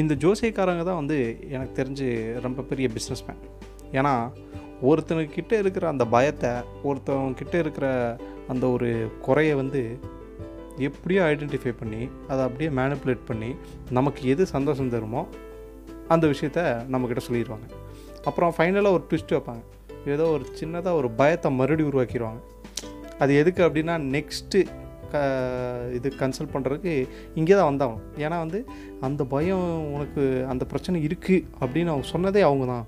இந்த ஜோசியக்காரங்க தான் வந்து எனக்கு தெரிஞ்சு ரொம்ப பெரிய பிஸ்னஸ்மேன் ஏன்னா ஒருத்தனுக்கிட்ட இருக்கிற அந்த பயத்தை ஒருத்தவங்கிட்ட இருக்கிற அந்த ஒரு குறையை வந்து எப்படியோ ஐடென்டிஃபை பண்ணி அதை அப்படியே மேனிப்புலேட் பண்ணி நமக்கு எது சந்தோஷம் தருமோ அந்த விஷயத்த நம்மக்கிட்ட சொல்லிடுவாங்க அப்புறம் ஃபைனலாக ஒரு ட்விஸ்ட் வைப்பாங்க. ஏதோ ஒரு சின்னதாக ஒரு பயத்தை மறுபடியும் உருவாக்கிடுவாங்க அது எதுக்கு அப்படின்னா நெக்ஸ்ட்டு க இது கன்சல்ட் பண்ணுறதுக்கு இங்கே தான் வந்தாகணும் ஏன்னா வந்து அந்த பயம் உனக்கு அந்த பிரச்சனை இருக்குது அப்படின்னு அவங்க சொன்னதே அவங்க தான்.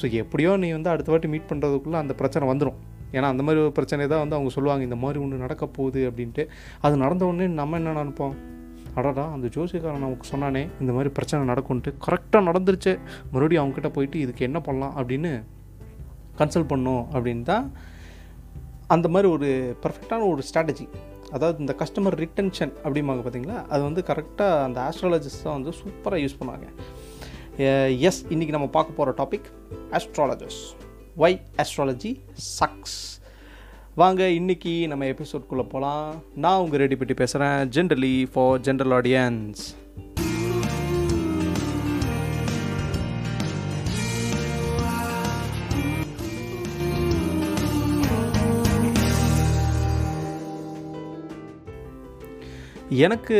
ஸோ எப்படியோ நீ வந்து அடுத்த வாட்டி மீட் பண்ணுறதுக்குள்ளே அந்த பிரச்சனை வந்துடும் ஏன்னா அந்த மாதிரி ஒரு பிரச்சனை தான் வந்து அவங்க சொல்லுவாங்க. இந்த மாதிரி ஒன்று நடக்க போகுது அப்படின்ட்டு. அது நடந்த உடனே நம்ம என்ன நினைப்போம்? அடடா அந்த ஜோசியக்காரன் நமக்கு சொன்னானே இந்த மாதிரி பிரச்சனை நடக்கும்ன்ட்டு. கரெக்டாக நடந்துருச்சு. மறுபடியும் அவங்ககிட்ட போயிட்டு இதுக்கு என்ன பண்ணலாம் அப்படின்னு கன்சல்ட் பண்ணோம் அப்படின்னு தான் அந்த மாதிரி ஒரு பர்ஃபெக்டான ஒரு ஸ்ட்ராட்டஜி அதாவது இந்த கஸ்டமர் ரிட்டென்ஷன் அப்படிம்பாங்க பார்த்தீங்களா? அது வந்து கரெக்டாக அந்த ஆஸ்ட்ராலஜிஸ்ட் தான் வந்து சூப்பராக யூஸ் பண்ணுவாங்க. எஸ் இன்றைக்கி நம்ம பார்க்க போகிற topic astrologers why astrology sucks வாங்க இன்றைக்கி நம்ம எபிசோட்குள்ளே போகலாம் நான் உங்கள் ரெடி பற்றி பேசுகிறேன் ஜென்ரலி ஃபார் ஜென்ரல் ஆடியன்ஸ் எனக்கு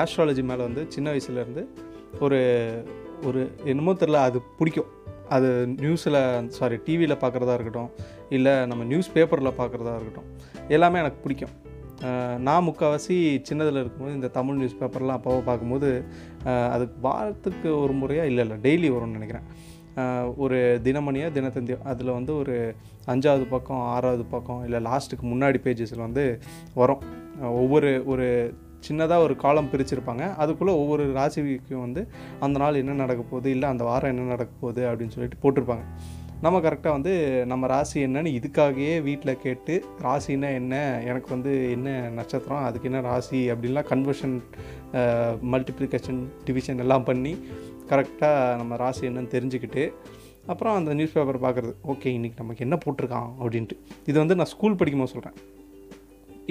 ஆஸ்ட்ராலஜி மேலே வந்து சின்ன வயசுலேருந்து ஒரு ஒரு என்னமோ தெரில அது பிடிக்கும். அது நியூஸில் சாரி டிவியில் பார்க்குறதா இருக்கட்டும் இல்லை நம்ம நியூஸ் பேப்பரில் பார்க்குறதா இருக்கட்டும் எல்லாமே எனக்கு பிடிக்கும். நான் முக்கால்வாசி சின்னதில் இருக்கும்போது இந்த தமிழ் நியூஸ் பேப்பர்லாம் அப்போவோ பார்க்கும்போது அது அதுக்கு வாரத்துக்கு ஒரு முறையாக இல்லை இல்லை டெய்லி வரும்னு நினைக்கிறேன். ஒரு தினமணியாக தினத்தந்தியோ அதில் வந்து ஒரு அஞ்சாவது பக்கம் ஆறாவது பக்கம் இல்லை லாஸ்ட்டுக்கு முன்னாடி பேஜஸில் வந்து வரும். ஒவ்வொரு ஒரு சின்னதாக ஒரு காலம் பிரிச்சிருப்பாங்க. அதுக்குள்ளே ஒவ்வொரு ராசிக்கும் வந்து அந்த நாள் என்ன நடக்க போகுது இல்லை அந்த வாரம் என்ன நடக்க போகுது அப்படின்னு சொல்லிட்டு போட்டிருப்பாங்க. நம்ம கரெக்டாக வந்து நம்ம ராசி என்னன்னு இதுக்காகவே வீட்டில் கேட்டு ராசின்னா என்ன எனக்கு வந்து என்ன நட்சத்திரம் அதுக்கு என்ன ராசி அப்படின்லாம் கன்வர்ஷன் மல்டிப்ளிகேஷன் டிவிஷன் எல்லாம் பண்ணி கரெக்டாக நம்ம ராசி என்னன்னு தெரிஞ்சுக்கிட்டு அப்புறம் அந்த நியூஸ் பேப்பர் பார்க்குறது ஓகே இன்றைக்கி நமக்கு என்ன போட்டிருக்கான் அப்படின்ட்டு. இது வந்து நான் ஸ்கூல் படிக்கும்போது சொல்கிறேன்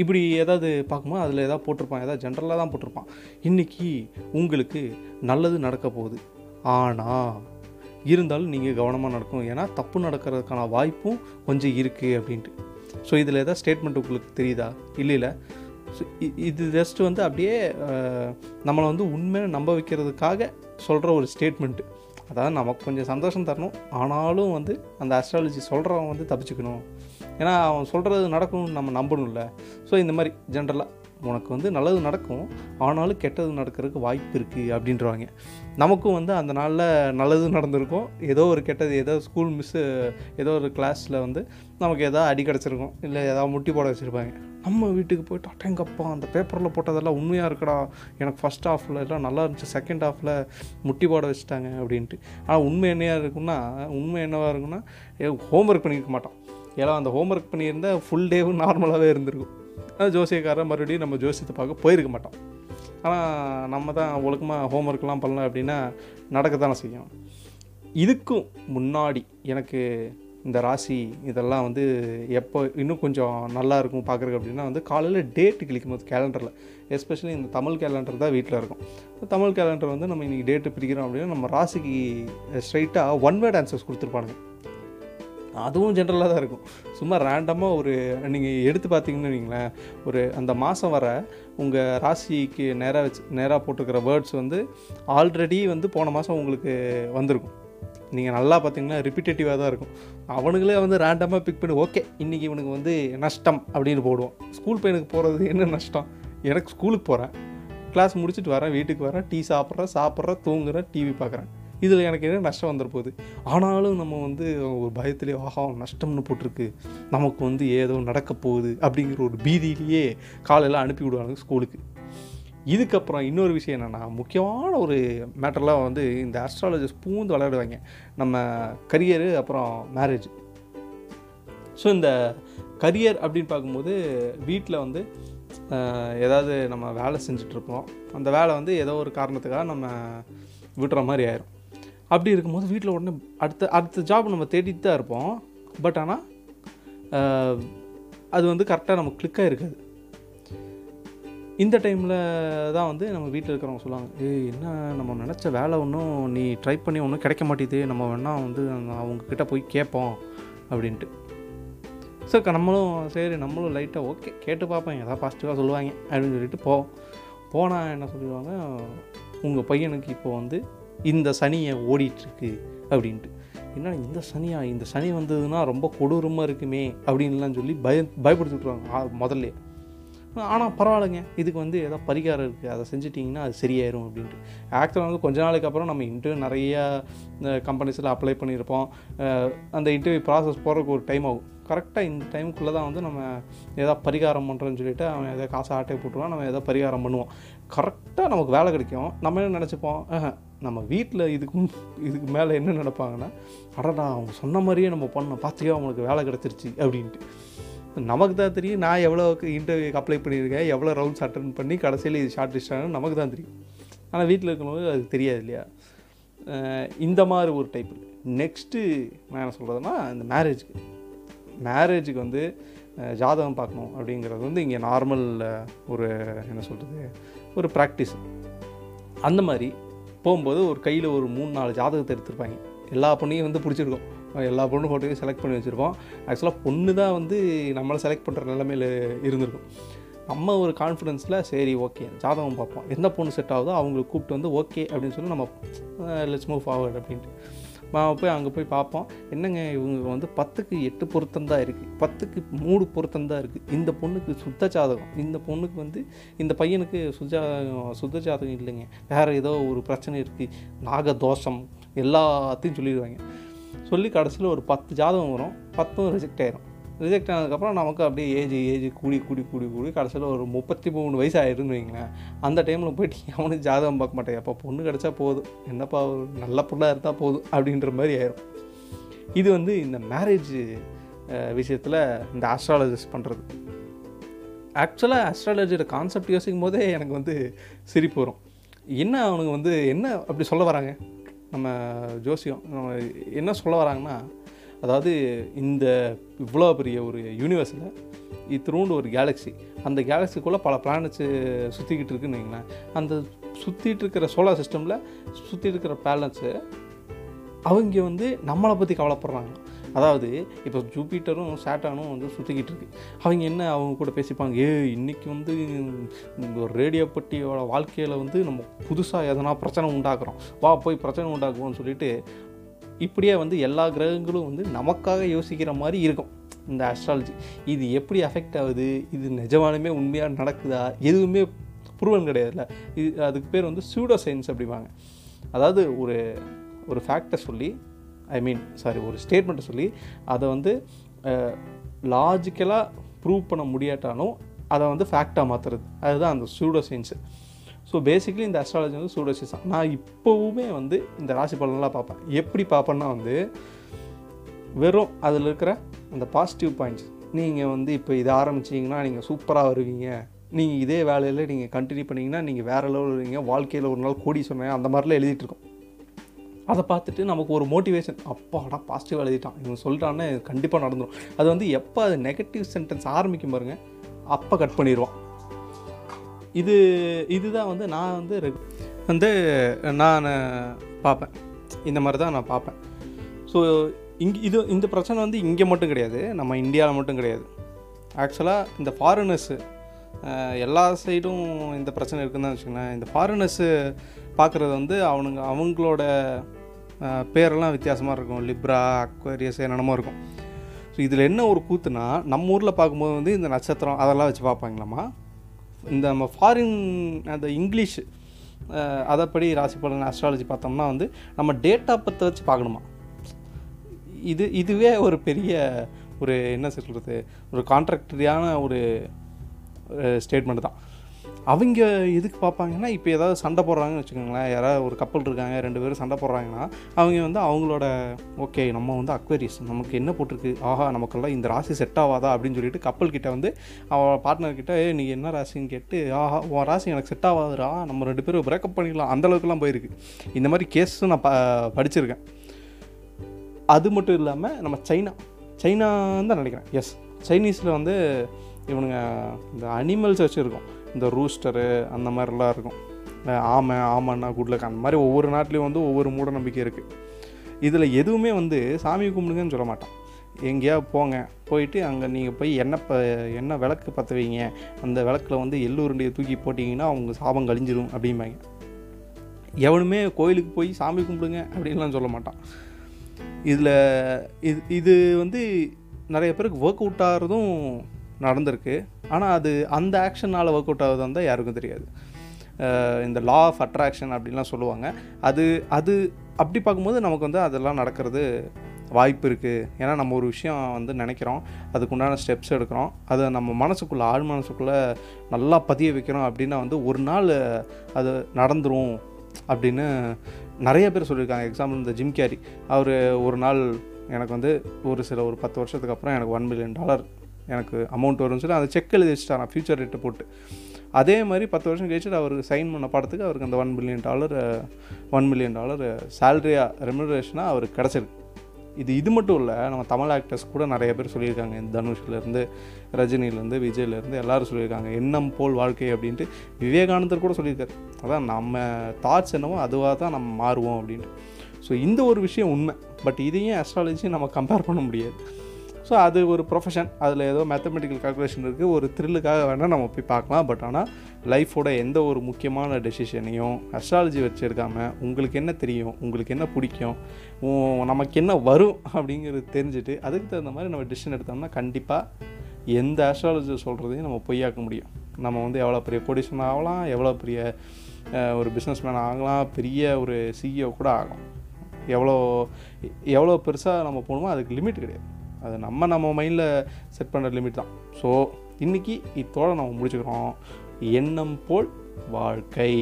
இப்படி ஏதாவது பார்க்கும்போது அதில் ஏதாவது போட்டிருப்பான் ஏதாவது ஜென்ரலாக தான் போட்டிருப்பான். இன்றைக்கி உங்களுக்கு நல்லது நடக்க போகுது. ஆனால் இருந்தாலும் நீங்கள் கவனமாக நடக்கும் ஏன்னா தப்பு நடக்கிறதுக்கான வாய்ப்பும் கொஞ்சம் இருக்குது அப்படின்ட்டு. ஸோ இதில் ஏதாவது ஸ்டேட்மெண்ட் உங்களுக்கு தெரியுதா? இல்லை இல்லை. ஸோ இது ஜஸ்ட் வந்து அப்படியே நம்மளை வந்து உண்மையை நம்ப வைக்கிறதுக்காக சொல்கிற ஒரு ஸ்டேட்மெண்ட்டு அதாவது நமக்கு கொஞ்சம் சந்தோஷம் தரணும். ஆனாலும் வந்து அந்த அஸ்ட்ராலஜி சொல்கிறவன் வந்து தப்பிச்சுக்கணும். ஏன்னா அவன் சொல்கிறது நடக்கும்னு நம்ம நம்பணும்ல. ஸோ இந்த மாதிரி ஜென்ரலாக உனக்கு வந்து நல்லது நடக்கும். ஆனாலும் கெட்டது நடக்கிறதுக்கு வாய்ப்பு இருக்குது அப்படின்றவாங்க நமக்கும் வந்து அந்த நாளில் நல்லது நடந்திருக்கும். ஏதோ ஒரு கெட்டது ஏதோ ஸ்கூல் மிஸ்ஸு ஏதோ ஒரு கிளாஸில் வந்து நமக்கு எதாவது அடி கிடச்சிருக்கும். இல்லை ஏதாவது முட்டி போட வச்சுருப்பாங்க. நம்ம வீட்டுக்கு போயிட்டு அட்டேங்கப்பா அந்த பேப்பரில் போட்டதெல்லாம் உண்மையாக இருக்கடா. எனக்கு ஃபஸ்ட் ஹாஃபில் எல்லாம் நல்லா இருந்துச்சு. செகண்ட் ஹாஃபில் முட்டி போட வச்சுட்டாங்க அப்படின்ட்டு. ஆனால் உண்மை என்னையாக இருக்குன்னா உண்மை என்னவாக இருக்குன்னா ஹோம்ஒர்க் பண்ணியிருக்க மாட்டோம் ஏன்னா அந்த ஹோம்ஒர்க் பண்ணியிருந்தால் ஃபுல் டேவும் நார்மலாகவே இருந்திருக்கும். அது ஜோசியக்காரன் மறுபடியும் நம்ம ஜோசியத்தை பார்க்க போயிருக்க மாட்டோம். ஆனால் நம்ம தான் ஒழுக்கமாக ஹோம்ஒர்க்லாம் பண்ணல அப்படின்னா நடக்க தானே செய்யும். இதுக்கும் முன்னாடி எனக்கு இந்த ராசி இதெல்லாம் வந்து எப்போ இன்னும் கொஞ்சம் நல்லா இருக்கும் பார்க்குறக்கு அப்படின்னா வந்து காலையில் டேட்டு கிளிக்கும் போது கேலண்டரில் எஸ்பெஷலி இந்த தமிழ் கேலண்டர் தான் வீட்டில் இருக்கும். தமிழ் கேலண்டர் வந்து நம்ம இன்றைக்கி டேட்டு பிரிக்கிறோம் அப்படின்னா நம்ம ராசிக்கு ஸ்ட்ரைட்டாக ஒன் வேர்ட் ஆன்சர்ஸ் கொடுத்துருப்பானுங்க. அதுவும் ஜென்ரலாக தான் இருக்கும். சும்மா ரேண்டமாக ஒரு நீங்கள் எடுத்து பார்த்தீங்கன்னு வைங்களேன் ஒரு அந்த மாதம் வர உங்கள் ராசிக்கு நேராக வச்சு நேராக போட்டிருக்கிற வேர்ட்ஸ் வந்து ஆல்ரெடி வந்து போன மாதம் உங்களுக்கு வந்திருக்கும். நீங்கள் நல்லா பார்த்தீங்கன்னா ரிப்பிட்டேட்டிவாக தான் இருக்கும். அவனுங்களே வந்து ரேண்டமாக பிக் பண்ணி ஓகே இன்றைக்கி இவனுக்கு வந்து நஷ்டம் அப்படின்னு போடுவோம். ஸ்கூல் பையனுக்கு போகிறது என்ன நஷ்டம்? எனக்கு ஸ்கூலுக்கு போகிறேன் கிளாஸ் முடிச்சுட்டு வரேன் வீட்டுக்கு வரேன் டீ சாப்பிட்றேன் சாப்பிட்றேன் தூங்குறேன் டிவி பார்க்குறேன். இதில் எனக்கு என்ன நஷ்டம் வந்துட போகுது ஆனாலும் நம்ம வந்து ஒரு பயத்திலே ஆஹா நஷ்டம்னு போட்டிருக்கு. நமக்கு வந்து ஏதோ நடக்க போகுது அப்படிங்கிற ஒரு பீதியிலேயே காலையில் அனுப்பி விடுவாங்க ஸ்கூலுக்கு. இதுக்கப்புறம் இன்னொரு விஷயம் என்னென்னா முக்கியமான ஒரு மேட்டர்லாம் வந்து இந்த ஆஸ்ட்ராலஜிஸ்ட் பூந்து விளையாடுவாங்க. நம்ம கரியரு அப்புறம் மேரேஜ் ஸோ இந்த கரியர் அப்படின்னு பார்க்கும்போது வீட்டில் வந்து ஏதாவது நம்ம வேலை செஞ்சிட்ருப்போம் அந்த வேலை வந்து ஏதோ ஒரு காரணத்துக்காக நம்ம விட்டுற மாதிரி ஆயிரும். அப்படி இருக்கும்போது வீட்டில் உடனே அடுத்த அடுத்த ஜாப் நம்ம தேடிட்டு தான் இருப்போம். பட் ஆனால் அது வந்து கரெக்டாக நமக்கு கிளிக்காக இருக்காது இந்த டைமில் தான் வந்து நம்ம வீட்டில் இருக்கிறவங்க சொல்லுவாங்க ஏய் என்ன நம்ம நினச்ச வேலை ஒன்றும் நீ ட்ரை பண்ணி ஒன்றும் கிடைக்க மாட்டேது நம்ம வேணால் வந்து அவங்கக்கிட்ட போய் கேட்போம். அப்படின்ட்டு. ஸோ நம்மளும் சரி நம்மளும் லைட்டாக ஓகே கேட்டு பார்ப்பேன் ஏதாவது பாசிட்டிவாக சொல்லுவாங்க அப்படின்னு சொல்லிட்டு போவோம் போனால் என்ன சொல்லிடுவாங்க உங்கள் பையனுக்கு இப்போ வந்து இந்த சனியை ஓடிட்டுருக்கு அப்படின்ட்டு. என்ன இந்த சனியா? இந்த சனி வந்ததுன்னா ரொம்ப கொடூரமாக இருக்குமே அப்படின்லாம் சொல்லி பய பயப்படுத்தி விட்ருவாங்க முதல்ல. ஆனால் பரவாயில்லைங்க. இதுக்கு வந்து ஏதோ பரிகாரம் இருக்குது அதை செஞ்சிட்டிங்கன்னா அது சரியாயிரும் அப்படின்ட்டு. ஆக்சுவலாக வந்து கொஞ்ச நாளைக்கு அப்புறம் நம்ம இன்டர்வியூ நிறையா கம்பெனிஸில் அப்ளை பண்ணியிருப்போம். அந்த இன்டர்வியூ ப்ராசஸ் போகிறதுக்கு ஒரு டைம் ஆகும். கரெக்டாக இந்த டைமுக்குள்ளே தான் வந்து நம்ம ஏதோ பரிகாரம் பண்ணுறோன்னு சொல்லிட்டு அவன் ஏதோ காசை ஆட்டை போட்டுருவான். நம்ம ஏதோ பரிகாரம் பண்ணுவோம். கரெக்டாக நமக்கு வேலை கிடைக்கும். நம்ம என்ன நினச்சிப்போம்? நம்ம வீட்டில் இதுக்கும் இதுக்கு மேலே என்ன நினைப்பாங்கன்னா அடடா அவங்க சொன்ன மாதிரியே நம்ம பண்ணோம். பார்த்தியா அவங்களுக்கு வேலை கிடச்சிருச்சு அப்படின்ட்டு. நமக்கு தான் தெரியும் நான் எவ்வளோ இன்டர்வியூக்கு அப்ளை பண்ணியிருக்கேன் எவ்வளோ ரவுண்ட்ஸ் அட்டன் பண்ணி கடைசியில் இது ஷார்ட் லிஸ்டானு நமக்கு தான் தெரியும். ஆனால் வீட்டில் இருக்கும்போது அது தெரியாது இல்லையா? இந்த மாதிரி ஒரு டைப் நெக்ஸ்ட்டு நான் என்ன சொல்கிறதுனா இந்த மேரேஜுக்கு மேரேஜுக்கு வந்து ஜாதகம் பார்க்கணும் அப்படிங்கிறது வந்து இங்கே நார்மல் ஒரு என்ன சொல்கிறது ஒரு ப்ராக்டிஸ் அந்த மாதிரி போகும்போது ஒரு கையில் ஒரு மூணு நாலு ஜாதகத்தை எடுத்திருப்பாங்க. எல்லா பொண்ணையும் வந்து பிடிச்சிருக்கோம். எல்லா பொண்ணு ஃபோட்டோயும் செலக்ட் பண்ணி வச்சுருப்போம். ஆக்சுவலாக பொண்ணு தான் வந்து நம்மளை செலக்ட் பண்ணுற நிலமையில் இருந்திருக்கும். நம்ம ஒரு கான்ஃபிடென்ஸில் சரி ஓகே ஜாதகம் பார்ப்போம். எந்த பொண்ணு செட் ஆகுதோ அவங்களுக்கு கூப்பிட்டு வந்து ஓகே அப்படின்னு சொல்லி நம்ம லெட்ஸ் மூவ் ஃபார்வர்ட் அப்படின்ட்டு. போய் அங்கே போய் பார்ப்போம் என்னங்க இவங்க வந்து பத்துக்கு எட்டு பொருத்தம் தான் இருக்குது பத்துக்கு மூணு பொருத்தம் தான் இருக்குது இந்த பொண்ணுக்கு சுத்த ஜாதகம். இந்த பொண்ணுக்கு வந்து இந்த பையனுக்கு சுஜா சுத்த ஜாதகம் இல்லைங்க. வேறு ஏதோ ஒரு பிரச்சனை இருக்குது நாக தோஷம். எல்லாத்தையும் சொல்லிடுவாங்க. சொல்லி கடைசியில் ஒரு பத்து ஜாதகம் வரும். பத்தும் ரிஜெக்ட் ஆயிரும். ரிஜெக்ட் ஆனதுக்கப்புறம் நமக்கு அப்படியே ஏஜ் ஏஜ் கூடி கூடி கூடி கூடி கடைசியில் ஒரு முப்பத்தி மூணு வயசு ஆயிருன்னு வைங்களேன். அந்த டைமில் போயிட்டு அவனுக்கு ஜாதகம் பார்க்க மாட்டேன். அப்போ பொண்ணு கிடச்சா போதும். என்னப்பா ஒரு நல்ல பொண்ணாக இருந்தால் போதும் அப்படின்ற மாதிரி ஆயிரும். இது வந்து இந்த மேரேஜ் விஷயத்தில் இந்த ஆஸ்ட்ராலஜிஸ்ட் பண்ணுறது ஆக்சுவலாக ஆஸ்ட்ராலஜியோட கான்செப்ட் யோசிக்கும் போதே எனக்கு வந்து சிரிப்பு வரும். என்ன அவனுங்க வந்து என்ன அப்படி சொல்ல வராங்க? நம்ம ஜோசியம் நம்ம என்ன சொல்ல வராங்கன்னா அதாவது இந்த இவ்வளோ பெரிய ஒரு யூனிவர்ஸில் இத்திரூண்டு ஒரு கேலக்ஸி அந்த கேலக்ஸிக்குள்ளே பல பிளானட்ஸு சுற்றிக்கிட்டு இருக்குன்னு வைங்களேன். அந்த சுற்றிட்டு இருக்கிற சோலார் சிஸ்டமில் சுற்றிட்டு இருக்கிற பேலன்ஸு அவங்க வந்து நம்மளை பற்றி கவலைப்படுறாங்க. அதாவது இப்போ ஜூபிட்டரும் சேட்டானும் வந்து சுற்றிக்கிட்டு இருக்கு. அவங்க என்ன அவங்க கூட பேசிப்பாங்க ஏ இன்றைக்கி வந்து ஒரு ரேடியோ பட்டியோட வாழ்க்கையில் வந்து நம்ம புதுசாக எதனா பிரச்சனை உண்டாக்குறோம். வா போய் பிரச்சனை உண்டாக்குவோம்னு சொல்லிட்டு இப்படியே வந்து எல்லா கிரகங்களும் வந்து நமக்காக யோசிக்கிற மாதிரி இருக்கும். இந்த ஆஸ்ட்ராலஜி இது எப்படி அஃபெக்ட் ஆகுது? இது நிஜமானமே உண்மையாக நடக்குதா? எதுவுமே ப்ரூவன் கிடையாதுல்ல. இது அதுக்கு பேர் வந்து சூடோ சயின்ஸ் அப்படிம்பாங்க. அதாவது ஒரு ஒரு ஃபேக்டை சொல்லி ஐ மீன் சாரி ஒரு ஸ்டேட்மெண்ட்டை சொல்லி அதை வந்து லாஜிக்கலாக ப்ரூவ் பண்ண முடியாட்டாலும் அதை வந்து ஃபேக்டாக மாற்றுறது அதுதான் அந்த சூடோ சயின்ஸு ஸோ பேசிக்கலி இந்த அஸ்ட்ராலஜி வந்து சூடசிசம். நான் இப்போவுமே வந்து இந்த ராசி பலன்லாம் பார்ப்பேன். எப்படி பார்ப்பேன்னா வந்து வெறும் அதில் இருக்கிற அந்த பாசிட்டிவ் பாயிண்ட்ஸ் நீங்கள் வந்து இப்போ இதை ஆரம்பிச்சிங்கன்னா நீங்கள் சூப்பராக வருவீங்க. நீங்கள் இதே வேலையில் நீங்கள் கண்டினியூ பண்ணிங்கன்னா நீங்கள் வேறு லெவலில் வருவீங்க. வாழ்க்கையில் ஒரு நாள் கோடி சொன்னேன் அந்த மாதிரிலாம் எழுதிட்டுருக்கோம் அதை பார்த்துட்டு நமக்கு ஒரு மோட்டிவேஷன் அப்பாடா பாசிட்டிவ் எழுதிட்டான். இவன் சொல்லிட்டான்னு கண்டிப்பாக நடந்துடும் அது வந்து எப்போ அது நெகட்டிவ் சென்டென்ஸ் ஆரம்பிக்கும் பாருங்க அப்போ கட் பண்ணிடுவான் இது இதுதான் வந்து நான் வந்து வந்து நான் பார்ப்பேன். இந்த மாதிரி தான் நான் பார்ப்பேன். ஸோ இங்கே இது இந்த பிரச்சனை வந்து இங்கே மட்டும் கிடையாது. நம்ம இந்தியாவில் மட்டும் கிடையாது. ஆக்சுவலாக இந்த ஃபாரினர்ஸு எல்லா சைடும் இந்த பிரச்சனை இருக்குன்னு தான் வச்சுக்கோங்களேன். இந்த ஃபாரினர்ஸு பார்க்குறது வந்து அவனுங்க அவங்களோட பேரெல்லாம் வித்தியாசமாக இருக்கும். லிப்ரா அக்வேரியஸ் என்னென்னமோ இருக்கும். ஸோ இதில் என்ன ஒரு கூத்துனா நம்ம ஊரில் பார்க்கும்போது வந்து இந்த நட்சத்திரம் அதெல்லாம் வச்சு பார்ப்பாங்களாமா இந்த நம்ம ஃபாரின் அந்த இங்கிலீஷ் அதைப்படி ராசி பலன் அஸ்ட்ராலஜி பார்த்தோம்னா வந்து நம்ம டேட்டா பற்ற வச்சு பார்க்கணுமா? இது இதுவே ஒரு பெரிய ஒரு என்ன சொல்கிறது ஒரு கான்ட்ராக்டரியான ஒரு ஸ்டேட்மெண்ட் தான். அவங்க எதுக்கு பார்ப்பாங்கன்னா இப்போ ஏதாவது சண்டை போடுறாங்கன்னு வச்சுக்கோங்களேன். யாராவது ஒரு கப்பல் இருக்காங்க ரெண்டு பேரும் சண்டை போடுறாங்கன்னா அவங்க வந்து அவங்களோட ஓகே நம்ம வந்து அக்வேரியஸ் நமக்கு என்ன போட்டிருக்கு? ஆஹா நமக்கெல்லாம் இந்த ராசி செட் ஆகாதா அப்படின்னு சொல்லிட்டு கப்பல் கிட்ட வந்து அவன் பார்ட்னர் கிட்ட ஏ நீ என்ன ராசின்னு கேட்டு ஆஹா உன் ராசி எனக்கு செட் ஆகாதுரா நம்ம ரெண்டு பேரும் பிரேக்கப் பண்ணிக்கலாம் அந்தளவுக்குலாம் போயிருக்கு. இந்த மாதிரி கேஸும் நான் ப படிச்சிருக்கேன். அது மட்டும் இல்லாமல் நம்ம சைனா சைனா தான் நினைக்கிறேன். எஸ் சைனீஸில் வந்து இவனுங்க இந்த அனிமல்ஸ் வச்சுருக்கோம். இந்த ரூஸ்டரு அந்த மாதிரிலாம் இருக்கும். ஆமை ஆமாண்ணா குட்லக் அந்த மாதிரி ஒவ்வொரு நாட்டிலையும் வந்து ஒவ்வொரு மூட நம்பிக்கை இருக்குது இதில் எதுவுமே வந்து சாமி கும்பிடுங்கன்னு சொல்ல மாட்டான் எங்கேயாவது போங்க போயிட்டு அங்கே நீங்கள் போய் எண்ணெய் ப எண்ணெய் விளக்கு பற்ற வைங்க. அந்த விளக்கில் வந்து எள்ளு உருண்டையை தூக்கி போட்டிங்கன்னா அவங்க சாபம் கழிஞ்சிடும் அப்படிம்பாங்க. எவனுமே கோயிலுக்கு போய் சாமி கும்பிடுங்க அப்படின்லாம் சொல்ல மாட்டான். இதில் இது இது வந்து நிறைய பேருக்கு ஒர்க் அவுட் ஆகிறதும் நடந்திருக்கு. ஆனால் அது அந்த ஆக்ஷனால் ஒர்க் அவுட் ஆகுது தான் யாருக்கும் தெரியாது. இந்த லா ஆஃப் அட்ராக்ஷன் அப்படின்லாம் சொல்லுவாங்க. அது அது அப்படி பார்க்கும்போது நமக்கு வந்து அதெல்லாம் நடக்கிறது வாய்ப்பு இருக்குது ஏன்னா நம்ம ஒரு விஷயம் வந்து நினைக்கிறோம். அதுக்குண்டான ஸ்டெப்ஸ் எடுக்கிறோம். அதை நம்ம மனசுக்குள்ளே ஆழ் மனசுக்குள்ளே நல்லா பதிய வைக்கிறோம் அப்படின்னா வந்து ஒரு நாள் அது நடந்துரும் அப்படின்னு நிறைய பேர் சொல்லியிருக்காங்க. எக்ஸாம்பிள் இந்த ஜிம் கேரி அவர் ஒரு நாள் எனக்கு வந்து ஒரு சில ஒரு பத்து வருஷத்துக்கு அப்புறம் எனக்கு ஒன் மில்லியன் டாலர் எனக்கு அமௌண்ட் வரும்னு சொல்லி அந்த செக் எழுதி வச்சுட்டாரான் ஃபியூச்சர் ரேட்டை போட்டு. அதே மாதிரி பத்து வருஷம் கழிச்சு அவர் சைன் பண்ண படத்துக்கு அவருக்கு அந்த one million dollar one million dollar சேலரியாக ரெமுனரேஷனாக அவருக்கு கிடச்சிருக்கு. இது இது மட்டும் இல்லை நம்ம தமிழ் ஆக்டர்ஸ் கூட நிறைய பேர் சொல்லியிருக்காங்க. இந்த தனுஷ்லேருந்து ரஜினிலேருந்து விஜய்லேருந்து எல்லோரும் சொல்லியிருக்காங்க. எண்ணம் போல் வாழ்க்கை அப்படின்ட்டு விவேகானந்தர் கூட சொல்லியிருக்காரு. அதான் நம்ம தாட்ஸ் என்னவோ அதுவாக தான் நம்ம மாறுவோம் அப்படின்ட்டு. ஸோ இந்த ஒரு விஷயம் உண்மை. பட் இதையும் அஸ்ட்ராலஜி நம்ம கம்பேர் பண்ண முடியாது. ஸோ அது ஒரு ப்ரொஃபஷன் அதில் ஏதோ மேத்தமெட்டிக்கல் கால்குலேஷன் இருக்குது ஒரு த்ரில்லுக்காக வேணால் நம்ம போய் பார்க்கலாம். பட் ஆனால் லைஃபோட எந்த ஒரு முக்கியமான டெசிஷனையும் அஸ்ட்ராலஜி வச்சு எடுக்காமல் உங்களுக்கு என்ன தெரியும்? உங்களுக்கு என்ன பிடிக்கும்? நமக்கு என்ன வரும்? அப்படிங்கிறது தெரிஞ்சுட்டு அதுக்கு தகுந்த மாதிரி நம்ம டிசிஷன் எடுத்தோம்னா கண்டிப்பாக எந்த அஸ்ட்ராலஜி சொல்கிறதையும் நம்ம பொய்யாக்க முடியும். நம்ம வந்து எவ்வளோ பெரிய பொடிஷன் ஆகலாம் எவ்வளோ பெரிய ஒரு பிஸ்னஸ் மேன் ஆகலாம் பெரிய ஒரு சிஇஓ கூட ஆகலாம். எவ்வளோ எவ்வளோ பெருசாக நம்ம போகணுமோ அதுக்கு லிமிட் கிடையாது. அது நம்ம நம்ம மைண்டில் செட் பண்ணுற லிமிட் தான். ஸோ இன்றைக்கி இத்தோடு நம்ம முடிச்சுக்கிறோம். எண்ணம் போல் வாழ்க்கை.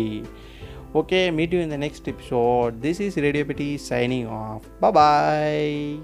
ஓகே மீட் யூ இந்த next episode this is radio பெட்டி சைனிங் ஆஃப் பாய்